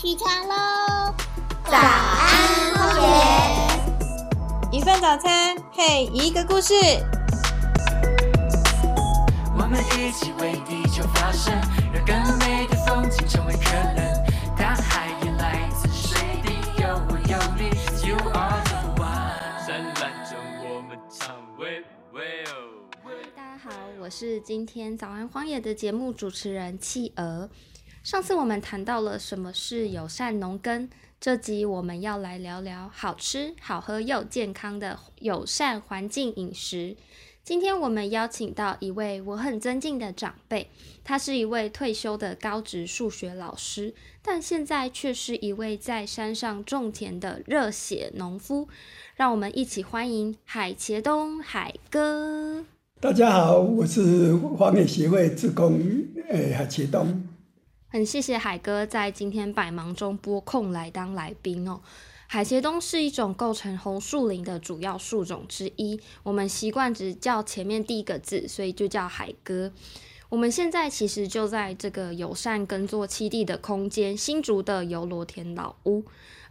起床喽！早安，荒野。一份早餐配一个故事。我们一起为地球发声，让更美的风景成为可能。大海也来自水滴，有我有你，You are the one。灿烂中我们唱喂喂哦。大家好，我是今天早安荒野的节目主持人企鹅。上次我们谈到了什么是友善农耕，这集我们要来聊聊好吃、好喝又健康的友善环境饮食。今天我们邀请到一位我很尊敬的长辈，他是一位退休的高职数学老师，但现在却是一位在山上种田的热血农夫。让我们一起欢迎海茄东海哥。大家好，我是荒野协会职工，诶，海茄东。很谢谢海哥在今天百忙中拨空来当来宾哦。海茄冬是一种构成红树林的主要树种之一，我们习惯只叫前面第一个字，所以就叫海哥。我们现在其实就在这个友善耕作七地的空间——新竹的游罗田老屋。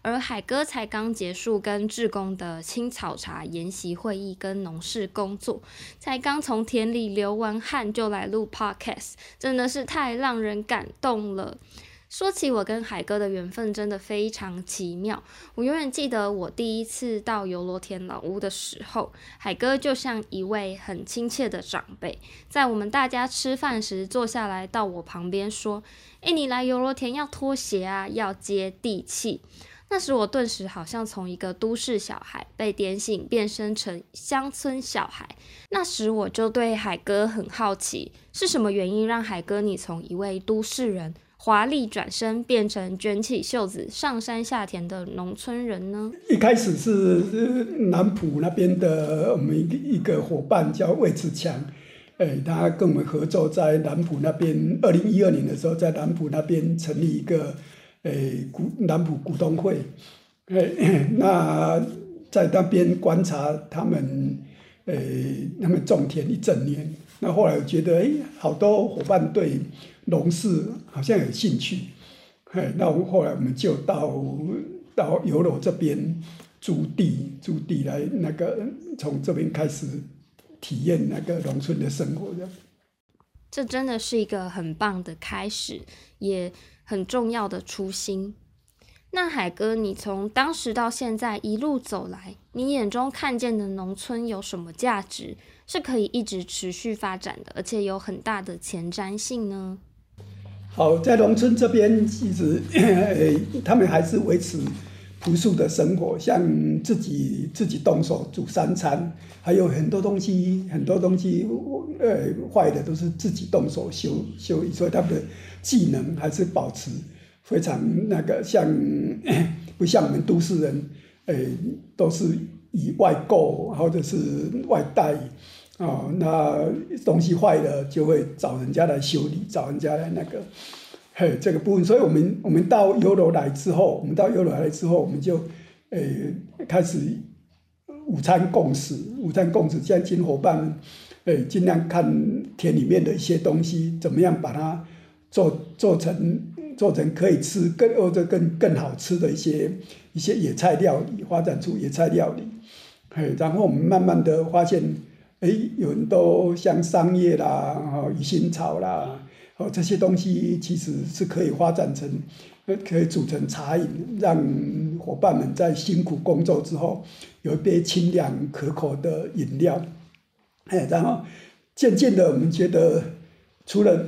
而海哥才刚结束跟志工的青草茶研习会议跟农事工作，才刚从田里流完汗就来录 podcast，真的是太让人感动了。说起我跟海哥的缘分，真的非常奇妙。我永远记得我第一次到游罗田老屋的时候，海哥就像一位很亲切的长辈，在我们大家吃饭时坐下来到我旁边说：“诶，你来游罗田要脱鞋啊，要接地气。”那时我顿时好像从一个都市小孩被点醒，变身成乡村小孩。那时我就对海哥很好奇，是什么原因让海哥你从一位都市人华丽转身，变成卷起袖子上山下田的农村人呢？一开始是南浦那边的我们一个伙伴叫魏志强，哎，他跟我们合作在南浦那边，二零一二年的时候在南浦那边成立一个。诶，股南浦股东会，诶，那在那边观察他们，诶，他们种田一整年。那后来我觉得，诶，好多伙伴对农事好像有兴趣，嘿，那我后来我们就到到游罗这边租地，租地来那个从这边开始体验那个农村的生活的。这真的是一个很棒的开始，也。很重要的初心。那海哥，你从当时到现在一路走来，你眼中看见的农村有什么价值是可以一直持续发展的，而且有很大的前瞻性呢？好，在农村这边，其实他们还是维持朴素的生活，像自己自己动手煮三餐，还有很多东西，很多东西呃坏的都是自己动手修修，所以他们的。技能还是保持非常那个，像 不像我们都市人，诶，都是以外购或者是外带，哦，那东西坏了就会找人家来修理，找人家来那个，嘿，这个部分。所以我们我们到游罗来之后，我们到游罗来之后，我们就诶开始午餐共食，午餐共食，现在新伙伴们，诶，尽量看田里面的一些东西，怎么样把它。做做成做成可以吃更或者更更好吃的一些一些野菜料理，发展出野菜料理，嘿，然后我们慢慢的发现，哎，有很多像桑叶啦、哈鱼腥草啦，哦这些东西其实是可以发展成，可以煮成茶饮，让伙伴们在辛苦工作之后有一杯清凉可口的饮料，哎，然后渐渐的我们觉得除了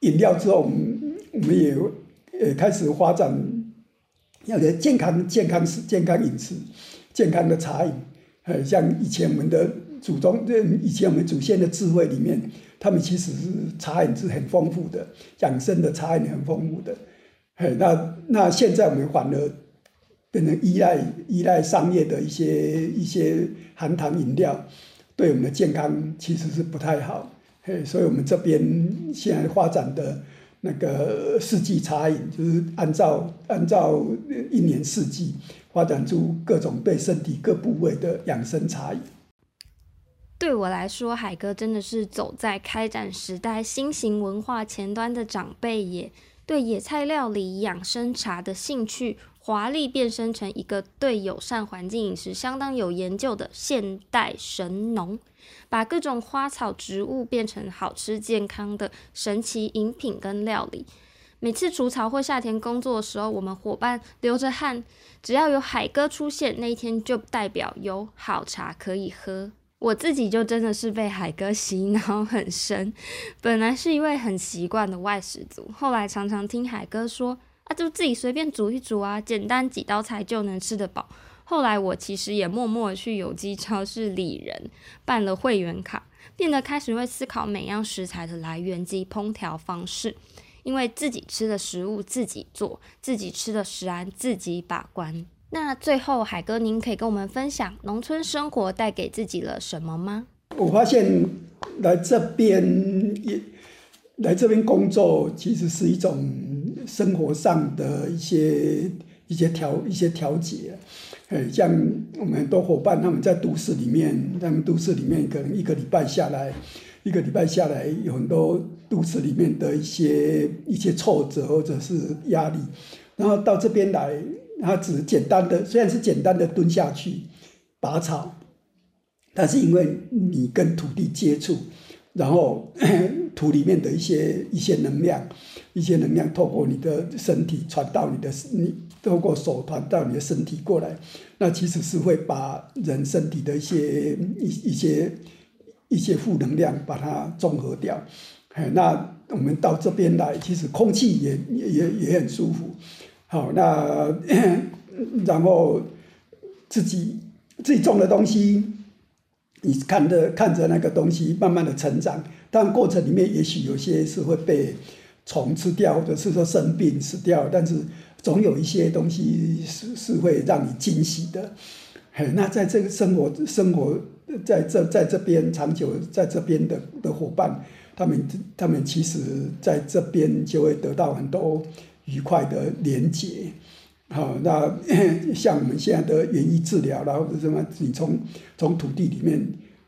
饮料之后，我们我们也也开始发展，那个健康健康食健康饮食，健康的茶饮，呃，像以前我们的祖宗，这以前我们祖先的智慧里面，他们其实是茶饮是很丰富的，养生的茶饮很丰富的，嘿，那那现在我们反而变成依赖依赖商业的一些一些含糖饮料，对我们的健康其实是不太好。嘿，所以我们这边现在发展的那个四季茶饮，就是按照按照一年四季发展出各种对身体各部位的养生茶饮。对我来说，海哥真的是走在开展时代新型文化前端的长辈也。对野菜料理、养生茶的兴趣，华丽变身成一个对友善环境饮食相当有研究的现代神农，把各种花草植物变成好吃健康的神奇饮品跟料理。每次除草或夏天工作的时候，我们伙伴流着汗，只要有海哥出现，那一天就代表有好茶可以喝。我自己就真的是被海哥洗脑很深，本来是一位很习惯的外食族，后来常常听海哥说啊，就自己随便煮一煮啊，简单几道菜就能吃得饱。后来我其实也默默去有机超市里人办了会员卡，变得开始会思考每样食材的来源及烹调方式，因为自己吃的食物自己做，自己吃的食安自己把关。那最后，海哥，您可以跟我们分享农村生活带给自己了什么吗？我发现来这边也来这边工作，其实是一种生活上的一些一些调一些调节。呃，像我们很多伙伴，他们在都市里面，他们都市里面可能一个礼拜下来，一个礼拜下来有很多都市里面的一些一些挫折或者是压力，然后到这边来。他只简单的，虽然是简单的蹲下去拔草，但是因为你跟土地接触，然后 土里面的一些一些能量，一些能量透过你的身体传到你的你，透过手传到你的身体过来，那其实是会把人身体的一些一一些一些负能量把它综合掉。哎，那我们到这边来，其实空气也也也也很舒服。好，那 然后自己自己种的东西，你看着看着那个东西慢慢的成长，但过程里面也许有些是会被虫吃掉，或者是说生病死掉，但是总有一些东西是是会让你惊喜的。嘿，那在这个生活生活在这在这边长久在这边的的伙伴，他们他们其实在这边就会得到很多。愉快的连接，好，那 像我们现在的园艺治疗啦，或者什么，你从从土地里面。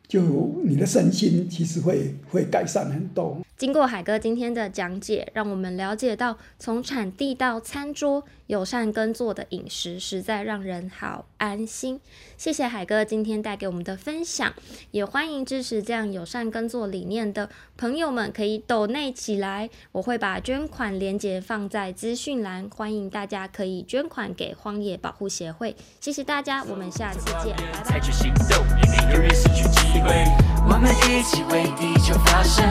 就你的身心其实会会改善很多。经过海哥今天的讲解，让我们了解到从产地到餐桌友善耕作的饮食，实在让人好安心。谢谢海哥今天带给我们的分享，也欢迎支持这样友善耕作理念的朋友们可以抖内起来，我会把捐款链接放在资讯栏，欢迎大家可以捐款给荒野保护协会。谢谢大家，我们下次见，拜拜。我们一起为地球发声，